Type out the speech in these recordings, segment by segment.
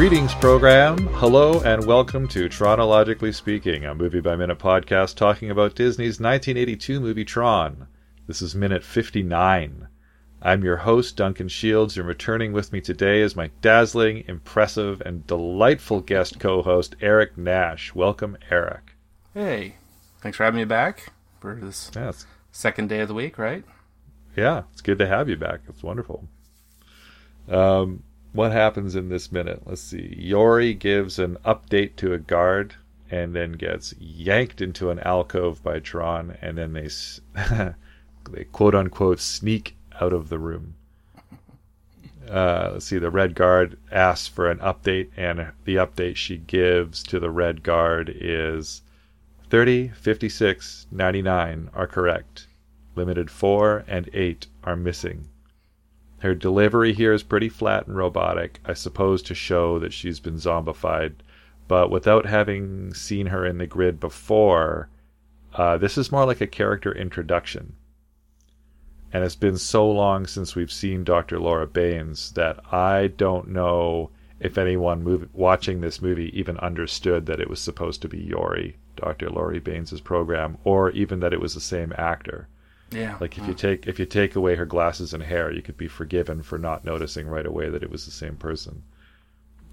Greetings, program. Hello, and welcome to Tronologically Speaking, a movie by minute podcast talking about Disney's 1982 movie Tron. This is minute 59. I'm your host, Duncan Shields, and returning with me today is my dazzling, impressive, and delightful guest co host, Eric Nash. Welcome, Eric. Hey, thanks for having me back for this Yes. second day of the week, right? Yeah, it's good to have you back. It's wonderful. Um, what happens in this minute? Let's see. Yori gives an update to a guard and then gets yanked into an alcove by Tron, and then they, they quote unquote sneak out of the room. Uh, let's see. The red guard asks for an update, and the update she gives to the red guard is 30, 56, 99 are correct. Limited 4 and 8 are missing. Her delivery here is pretty flat and robotic, I suppose to show that she's been zombified, but without having seen her in the grid before, uh, this is more like a character introduction. And it's been so long since we've seen Dr. Lora Baines that I don't know if anyone mov- watching this movie even understood that it was supposed to be Yori, Dr. Laurie Baines' program, or even that it was the same actor. Yeah. Like if you take if you take away her glasses and hair, you could be forgiven for not noticing right away that it was the same person.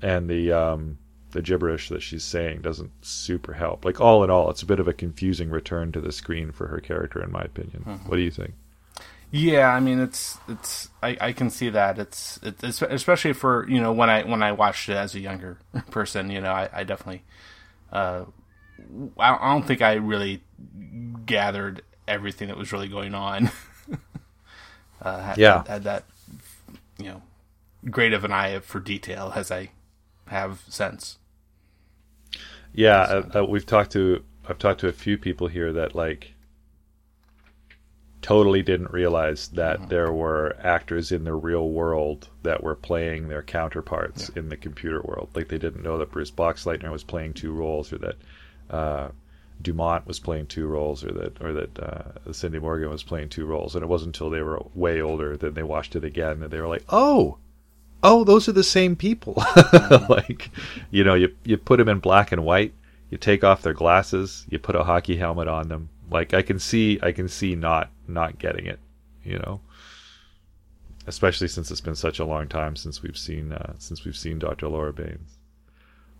And the um, the gibberish that she's saying doesn't super help. Like all in all, it's a bit of a confusing return to the screen for her character, in my opinion. What do you think? Yeah, I mean it's it's I, I can see that it's it's especially for you know when I when I watched it as a younger person you know I, I definitely uh I I don't think I really gathered everything that was really going on. uh, had, Yeah. had that you know great of an eye for detail as I have since. Yeah, uh, uh, we've talked to I've talked to a few people here that like totally didn't realize that there were actors in the real world that were playing their counterparts in the computer world. Like they didn't know that Bruce Boxleitner was playing two roles, or that uh, Dumont was playing two roles, or that or that uh, Cindy Morgan was playing two roles. And it wasn't until they were way older that they watched it again that they were like, "Oh, oh, those are the same people." like, you know, you you put them in black and white, you take off their glasses, you put a hockey helmet on them. Like I can see, I can see not not getting it, you know. Especially since it's been such a long time since we've seen uh, since we've seen Dr. Lora Baines.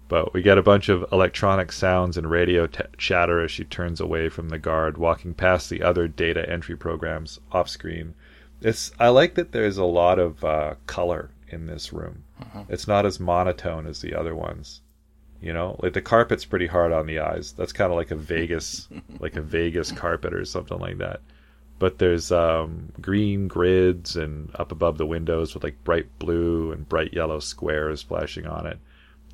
But we get a bunch of electronic sounds and radio t- chatter as she turns away from the guard, walking past the other data entry programs off screen. It's I like that there's a lot of uh, color in this room. It's not as monotone as the other ones. You know, like the carpet's pretty hard on the eyes. That's kind of like a Vegas, like a Vegas carpet or something like that. But there's um, green grids and up above the windows with like bright blue and bright yellow squares flashing on it.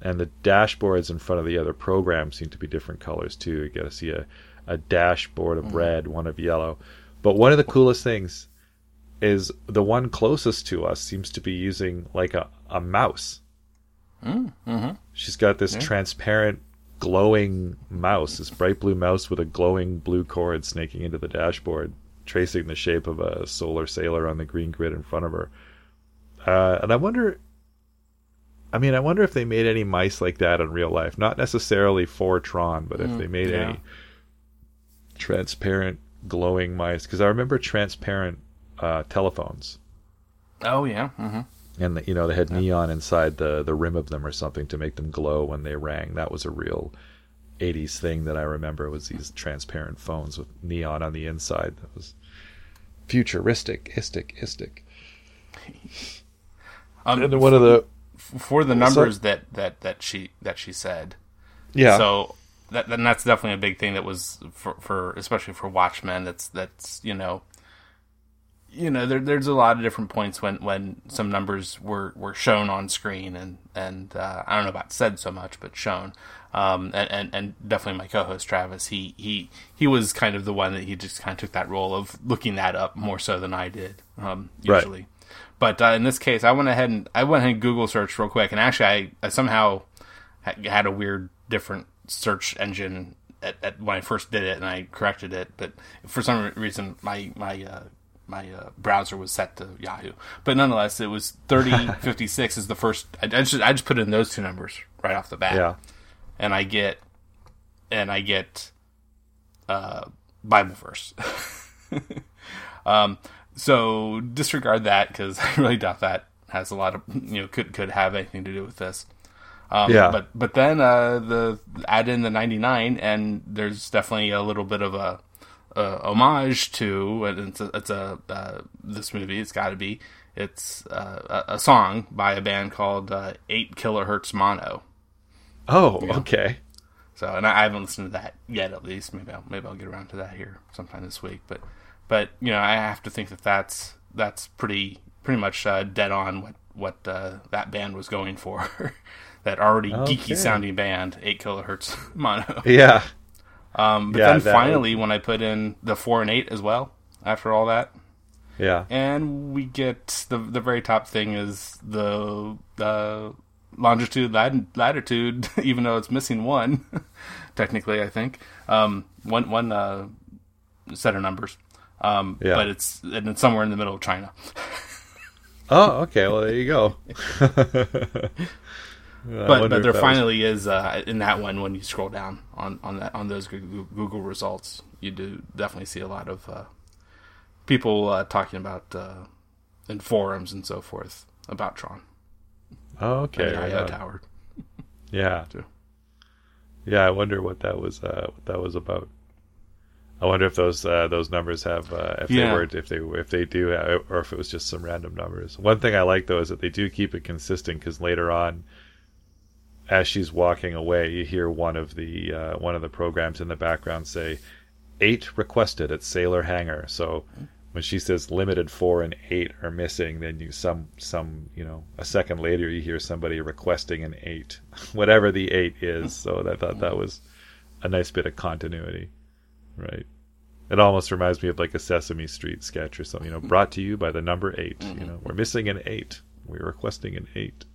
And the dashboards in front of the other programs seem to be different colors too. You get to see a, a dashboard of red, one of yellow. But one of the coolest things is the one closest to us seems to be using like a, a mouse. Mm-hmm. She's got this transparent, glowing mouse, this bright blue mouse with a glowing blue cord snaking into the dashboard, tracing the shape of a solar sailor on the green grid in front of her. Uh, and I wonder, I mean, I wonder if they made any mice like that in real life. Not necessarily for Tron, but if they made yeah. any transparent, glowing mice. Because I remember transparent uh, telephones Oh yeah. hmm and the, you know they had neon inside the the rim of them or something to make them glow when they rang. That was a real 80s thing that I remember was these transparent phones with neon on the inside. That was futuristic, istic, istic. Um, And one of the for the numbers that, that, that she that she said. yeah, So that and that's definitely a big thing that was for, for especially for Watchmen. That's that's you know, you know there, there's a lot of different points when, when some numbers were, were shown on screen and and uh, I don't know about said so much, but shown. Um, and, and, and definitely my co-host Travis, he, he he was kind of the one that he just kind of took that role of looking that up more so than I did um, Right. But uh, in this case, I went ahead and I went ahead and Google searched real quick, and actually I, I somehow had a weird different search engine at, at when I first did it, and I corrected it. But for some reason, my my uh, my uh, browser was set to Yahoo. But nonetheless, it was thirty fifty six is the first. I, I, just I just put in those two numbers right off the bat. Yeah. And I get, and I get, uh, Bible verse. um, so disregard that because I really doubt that has a lot of you know could could have anything to do with this. Um, Yeah. But but then uh, the add in the ninety nine, and there's definitely a little bit of a, a homage to and it's a, it's a uh, this movie. It's got to be. It's uh, a, a song by a band called uh, Eight Kilohertz Mono. Oh, okay. So, and I, I haven't listened to that yet. At least, maybe I'll maybe I'll get around to that here sometime this week. But, but you know, I have to think that that's that's pretty pretty much uh, dead on what what uh, that band was going for. that already Okay. geeky sounding band, eight kilohertz mono. Yeah. Um, but Yeah, then finally, when I put in the four and eight as well, after all that, Yeah. and we get the the very top thing is the the longitude lat- latitude even though it's missing one technically i think um one one uh set of numbers um Yeah. but it's and it's somewhere in the middle of china Oh, okay. Well, there you go. But but there that was- finally is uh in that one when you scroll down on on that on those Google, results you do definitely see a lot of uh people uh talking about uh in forums and so forth about tron Oh, and okay. the IO on. tower Yeah. Yeah, I wonder what that was. Uh, what that was about. I wonder if those uh, those numbers have uh, if Yeah. they were if they if they do have, or if it was just some random numbers. One thing I like though is that they do keep it consistent because later on, as she's walking away, you hear one of the uh, one of the programs in the background say eight requested at Sailor Hangar. So when she says limited four and eight are missing, then you some some you know a second later you hear somebody requesting an eight, whatever the eight is. So I thought that was a nice bit of continuity, right? It almost reminds me of like a Sesame Street sketch or something. You know, brought to you by the number 8 You mm-hmm. know, we're missing an eight. We're requesting an eight.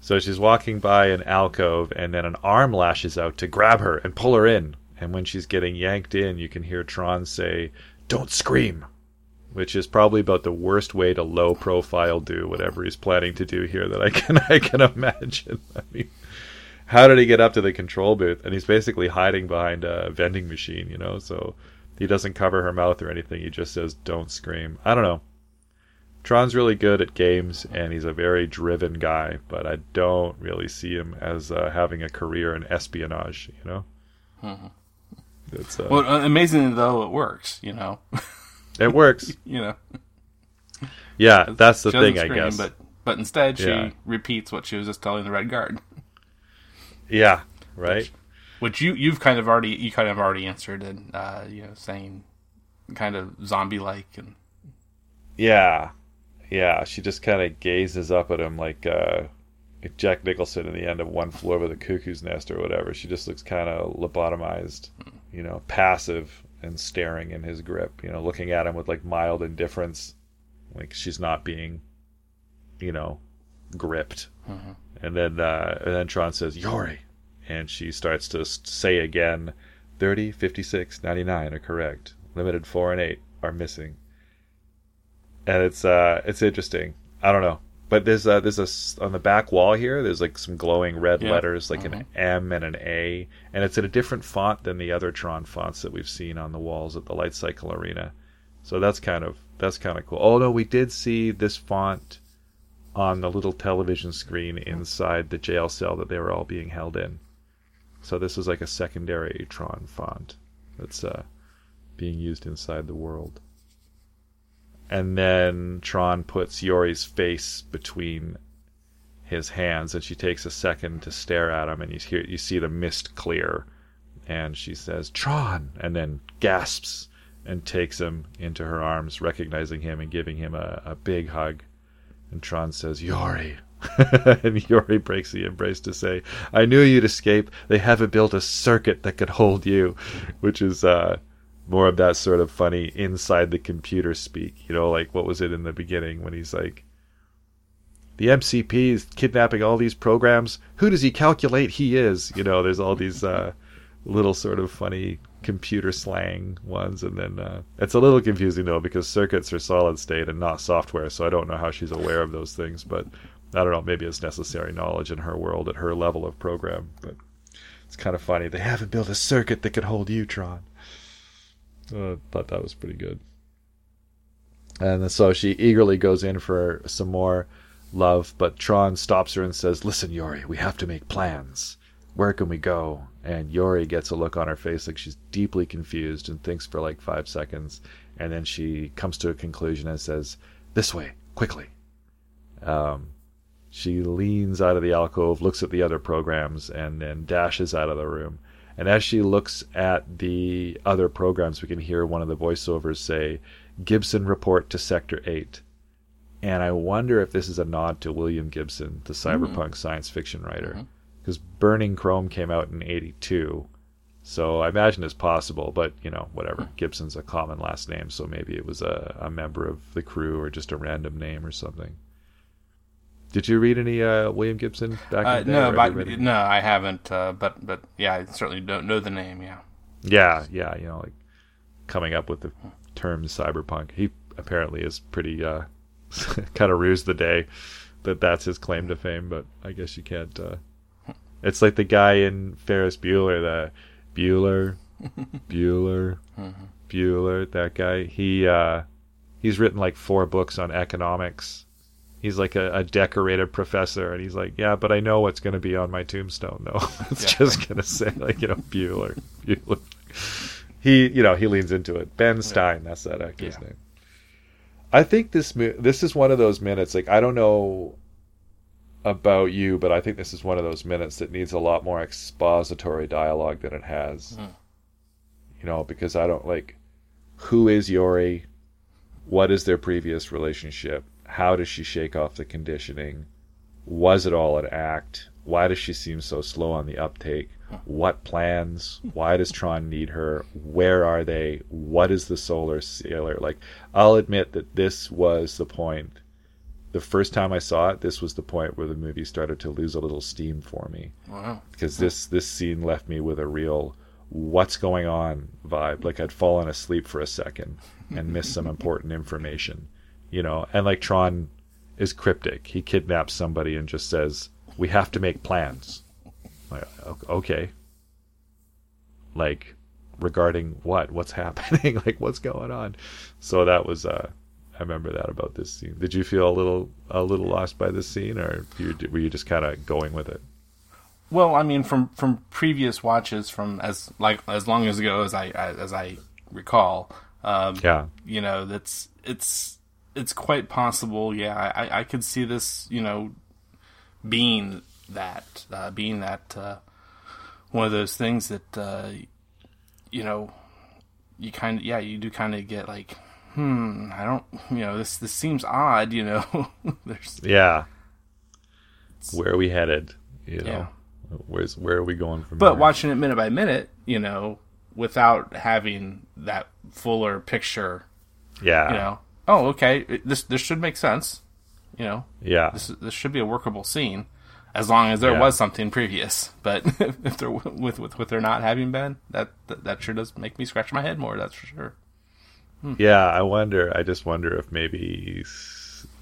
So she's walking by an alcove, and then an arm lashes out to grab her and pull her in. And when she's getting yanked in, you can hear Tron say, "Don't scream," which is probably about the worst way to low profile do whatever he's planning to do here that I can I can imagine. I mean, how did he get up to the control booth? And he's basically hiding behind a vending machine, you know. So he doesn't cover her mouth or anything. He just says, "Don't scream." I don't know. Tron's really good at games, and he's a very driven guy, but I don't really see him as uh, having a career in espionage. You know, it's uh, Well, uh, amazingly though, it works. You know, it works. you know. Yeah, that's the thing, I guess. But but instead, she Yeah. repeats what she was just telling the Red Guard, Yeah, right. which you you've kind of already you kind of already answered, and uh, you know, saying kind of zombie like and Yeah, yeah. She just kind of gazes up at him like uh, Jack Nicholson in the end of One Flew Over the Cuckoo's Nest or whatever. She just looks kind of lobotomized, you know, passive and staring in his grip. You know, looking at him with like mild indifference, like she's not being, you know, gripped. And then uh, and then Tron says Yori, and she starts to say again, 30, 56, 99 are correct. Limited four and eight are missing and it's uh it's interesting. I don't know, but there's uh there's a on the back wall here. There's like some glowing red Yeah. letters, like an M and an A, and it's in a different font than the other Tron fonts that we've seen on the walls at the Light Cycle Arena. So that's kind of that's kind of cool. Although we did see this font on the little television screen inside the jail cell that they were all being held in. So this is like a secondary Tron font that's uh, being used inside the world and then Tron puts Yori's face between his hands, and she takes a second to stare at him, and you hear you see the mist clear, and she says Tron, and then gasps and takes him into her arms, recognizing him and giving him a, a big hug. And Tron says, Yori. and Yori breaks the embrace to say, I knew you'd escape. They haven't built a circuit that could hold you, which is uh, more of that sort of funny inside the computer speak. You know, like what was it in the beginning when he's like, the MCP is kidnapping all these programs. Who does he calculate he is? You know, there's all these uh, little sort of funny computer slang ones, and then uh, it's a little confusing though because circuits are solid state and not software, so I don't know how she's aware of those things. But I don't know, maybe it's necessary knowledge in her world at her level of program. But it's kind of funny they haven't built a circuit that could hold you Tron. Uh, thought that was pretty good. And so she eagerly goes in for some more love, but Tron stops her and says, Listen, Yori, we have to make plans. Where can we go? And Yori gets a look on her face like she's deeply confused and thinks for like five seconds. And then she comes to a conclusion and says, This way, quickly. Um, she leans out of the alcove, looks at the other programs, and then dashes out of the room. And as she looks at the other programs, we can hear one of the voiceovers say, Gibson report to Sector 8. And I wonder if this is a nod to William Gibson, the cyberpunk mm-hmm. science fiction writer. Because. Burning Chrome came out in 82. So I imagine it's possible, but you know, whatever. Mm-hmm. Gibson's a common last name, so maybe it was a, a member of the crew or just a random name or something. Did you read any uh, William Gibson back uh, in the day? No, but, no, I haven't. Uh, but but yeah, I certainly don't know the name. Yeah. Yeah, yeah. You know, like coming up with the term cyberpunk. He apparently is pretty uh, kind of rues the day that that's his claim to fame. But I guess you can't. Uh, it's like the guy in Ferris Bueller, the Bueller, Bueller, mm-hmm. Bueller. That guy. He uh, he's written like four books on economics he's like a, a, decorated professor, and he's like, yeah, but I know what's going to be on my tombstone, though. it's yeah. just going to say like you know Bueller, Bueller. He you know he leans into it. Ben Stein, that's that actor's yeah. name. I think this this is one of those minutes. Like I don't know about you, but I think this is one of those minutes that needs a lot more expository dialogue than it has. Mm. You know, because I don't like who is Yori, what is their previous relationship, how does she shake off the conditioning? Was it all an act? Why does she seem so slow on the uptake? What plans? Why does Tron need her? Where are they? What is the solar sailor? Like, I'll admit that this was the point. The first time I saw it, this was the point where the movie started to lose a little steam for me. Wow. Because this this scene left me with a real what's going on vibe. Like I'd fallen asleep for a second and missed some important information you know, and like Tron is cryptic. He kidnaps somebody and just says, "We have to make plans." Like, okay. Like regarding what? What's happening? like what's going on? So that was uh remember that about this scene. Did you feel a little a little lost by this scene or you, were you just kind of going with it? Well, I mean from from previous watches from as like as long as ago as I as I recall, um, yeah. You know, that's it's it's quite possible. Yeah, I, I could see this. You know, being that uh, being that uh, one of those things that uh, you know you kind of yeah you do kind of get like hmm I don't you know this this seems odd you know there's yeah where are we headed you know yeah. where's where are we going from but watching it minute by minute you know without having that fuller picture yeah you know oh, okay, this this should make sense. You know, yeah, this this should be a workable scene, as long as there yeah. was something previous. But if there with with with there not having been, that, that that sure does make me scratch my head more. That's for sure. Hmm. Yeah, I wonder. I just wonder if maybe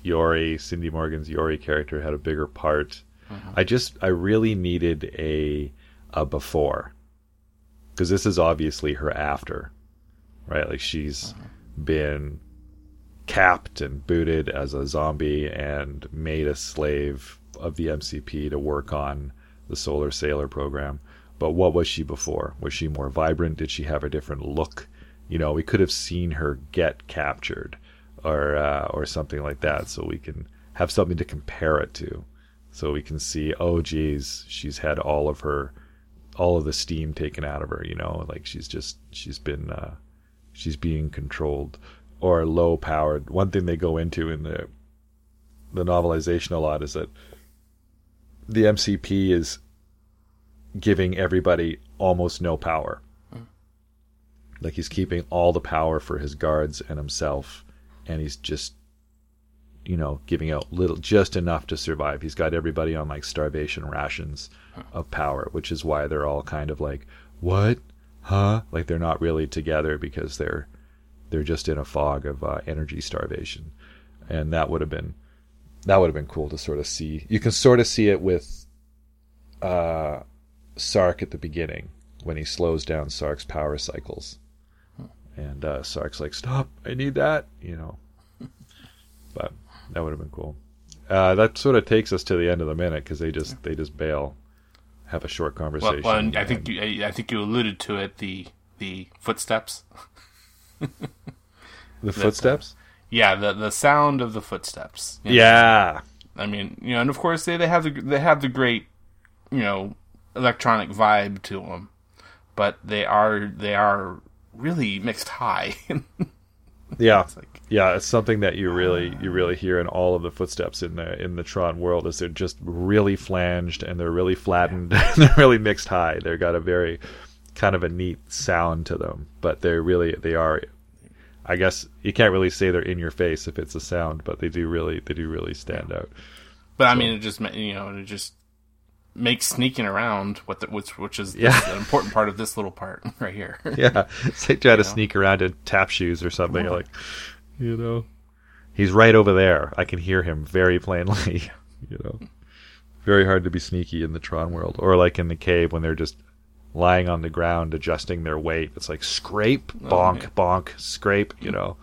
Yori, Cindy Morgan's Yori character, had a bigger part. Mm-hmm. I just, I really needed a a before, because this is obviously her after, right? Like she's mm-hmm. been capped and booted as a zombie and made a slave of the MCP to work on the Solar Sailor program. But what was she before? Was she more vibrant? Did she have a different look? You know, we could have seen her get captured or uh, or something like that, so we can have something to compare it to. So we can see, oh, geez, she's had all of her, all of the steam taken out of her. You know, like she's just she's been uh, she's being controlled or low powered. One thing they go into in the the novelization a lot is that the MCP is giving everybody almost no power. Like he's keeping all the power for his guards and himself, and he's just, you know, giving out little, just enough to survive. He's got everybody on like starvation rations of power, which is why they're all kind of like, what? huh? Like they're not really together because they're they're just in a fog of uh, energy starvation, and that would have been that would have been cool to sort of see. You can sort of see it with uh, Sark at the beginning when he slows down Sark's power cycles, and uh, Sark's like, "Stop! I need that," you know. But that would have been cool. Uh, that sort of takes us to the end of the minute because they just they just bail, have a short conversation. Well, well I think you, I think you alluded to it the the footsteps. the footsteps. Yeah, the the sound of the footsteps. You know? Yeah. I mean, you know, and of course they, they have the they have the great, you know, electronic vibe to them, but they are they are really mixed high. yeah, it's like, yeah, it's something that you really you really hear in all of the footsteps in the in the Tron world is they're just really flanged and they're really flattened and they're really mixed high. They've got a very kind of a neat sound to them, but they're really they are I guess you can't really say they're in your face if it's a sound, but they do really they do really stand out. But so. I mean, it just you know it just makes sneaking around what the, which which is yeah. an important part of this little part right here. yeah, it's like try to know? sneak around in tap shoes or something like, you know, he's right over there. I can hear him very plainly. you know, very hard to be sneaky in the Tron world, or like in the cave when they're just lying on the ground adjusting their weight. It's like scrape, oh, bonk, oh, bonk, scrape, you know.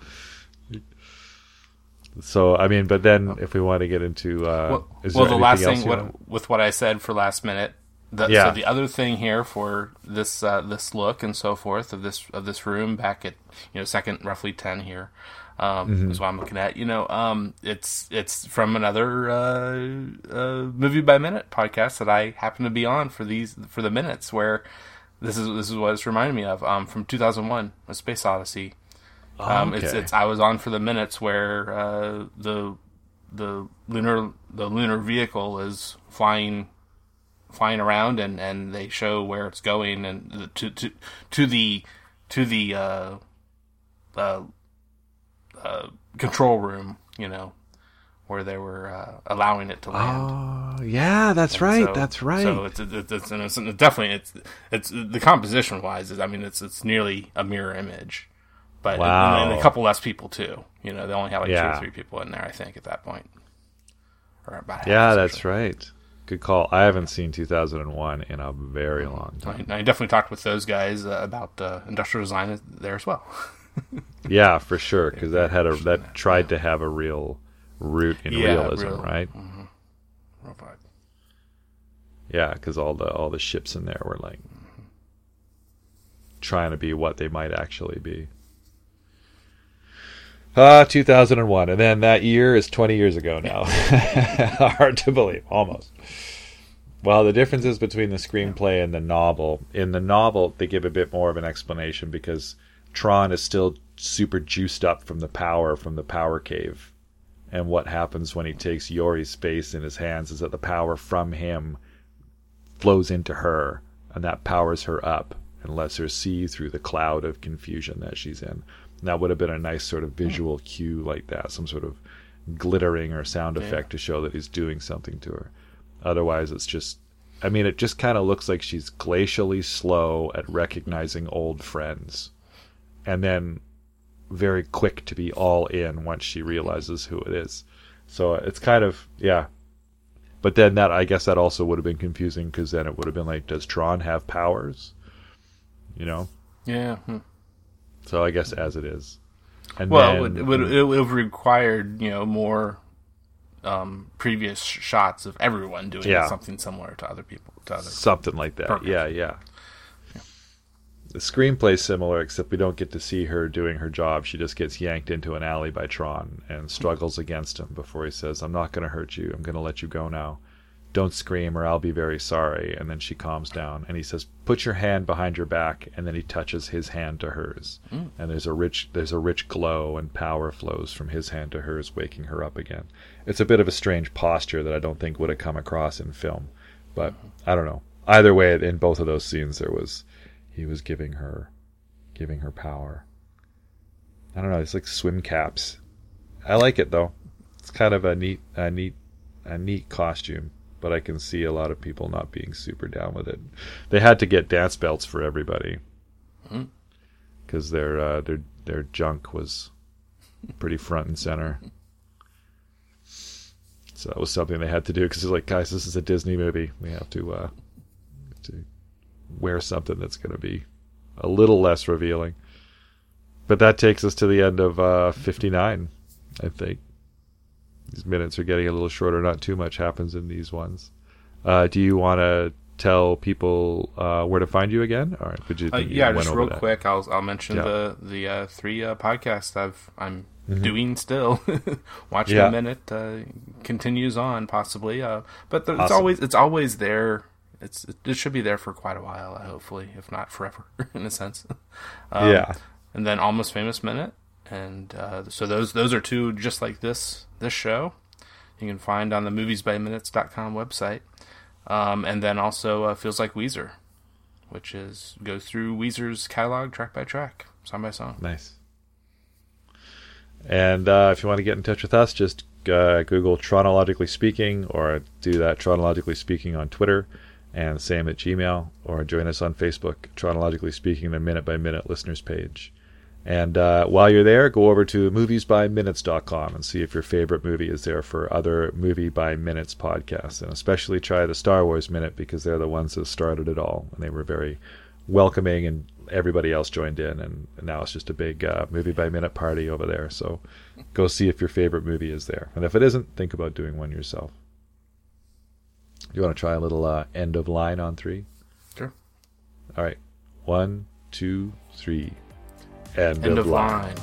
So I mean, but then if we want to get into uh, well, well the last thing what, with what I said for last minute, the, yeah. So the other thing here for this uh, this look and so forth of this of this room back at you know second roughly ten here um, mm-hmm. is what I'm looking at. You know, um, it's it's from another uh, uh, movie by minute podcast that I happen to be on for these for the minutes where this is this is what it's reminding me of um, from 2001, A Space Odyssey. Um, okay. It's it's I was on for the minutes where uh, the the lunar the lunar vehicle is flying flying around and, and they show where it's going and to to to the to the uh, uh, uh, control room, you know, where they were uh, allowing it to land. Oh, yeah, that's and right. So, that's right. So it's it's, it's, it's, it's definitely it's it's the composition wise. Is I mean, it's it's nearly a mirror image, but wow. and, and a couple less people too. You know, they only have like yeah. two or three people in there. I think at that point, or about yeah, that's right. Good call. I haven't seen 2001 in a very long time. I, I definitely talked with those guys uh, about uh, industrial design there as well. yeah, for sure, because that had a that tried to have a real root in yeah, realism, real, right? Mm-hmm. Yeah, because all the all the ships in there were like mm-hmm. trying to be what they might actually be. Ah, uh, 2001, and then that year is 20 years ago now. Hard to believe, almost. Well, the differences between the screenplay and the novel. In the novel, they give a bit more of an explanation because Tron is still super juiced up from the power from the power cave. And what happens when he takes Yori's space in his hands is that the power from him flows into her, and that powers her up and lets her see through the cloud of confusion that she's in. And that would have been a nice sort of visual cue like that, some sort of glittering or sound effect to show that he's doing something to her. Otherwise, it's just I mean, it just kind of looks like she's glacially slow at recognizing old friends and then very quick to be all in once she realizes who it is. So it's kind of yeah. But then that I guess that also would have been confusing because then it would have been like, does Tron have powers? You know? Yeah. Hmm. So I guess as it is. And well, then, it would, it would have required you know more um, previous shots of everyone doing yeah. something similar to other people. To other something like that. Yeah, yeah the screenplay's similar, except we don't get to see her doing her job. She just gets yanked into an alley by Tron and struggles against him before he says, I'm not going to hurt you. I'm going to let you go now. Don't scream or I'll be very sorry. And then she calms down and he says, Put your hand behind your back. And then he touches his hand to hers. Mm. And there's a rich there's a rich glow and power flows from his hand to hers, waking her up again. It's a bit of a strange posture that I don't think would have come across in film. But I don't know. Either way, in both of those scenes, there was he was giving her giving her power. I don't know, it's like swim caps. I like it though. It's kind of a neat a neat a neat costume, but I can see a lot of people not being super down with it. They had to get dance belts for everybody. because their uh, their their junk was pretty front and center. So that was something they had to do because it's like, guys, this is a Disney movie. We have to uh, to wear something that's going to be a little less revealing. But that takes us to the end of uh, 59, I think. These minutes are getting a little shorter. Not too much happens in these ones. Uh, do you want to tell people uh, where to find you again? Or would you? Uh, you yeah, just real that? quick, I'll I'll mention Yeah. the the uh, three uh, podcasts I've I'm Mm-hmm. doing still. Watching Yeah. a minute uh, continues on possibly, uh, but the, it's always it's always there. It's it should be there for quite a while, hopefully, if not forever, in a sense. Um, yeah, and then almost famous minute, and uh, so those those are two just like this this show. You can find on the moviesbyminutes.com website, um, and then also uh, feels like Weezer, which is goes through Weezer's catalog track by track, song by song. nice. And uh, if you want to get in touch with us, just uh, Google Tronologically Speaking or do that Tronologically Speaking on Twitter and same at Gmail or join us on Facebook, Tronologically Speaking, the minute by minute listeners page. And uh, while you're there, go over to moviesbyminutes.com and see if your favorite movie is there for other Movie by Minutes podcasts. And especially try the Star Wars Minute because they're the ones that started it all. And they were very welcoming and everybody else joined in. And now it's just a big uh, Movie by Minute party over there. So go see if your favorite movie is there. And if it isn't, think about doing one yourself. You want to try a little uh, end of line on three? Sure. All right. One, two, three. End, End of, of line. line.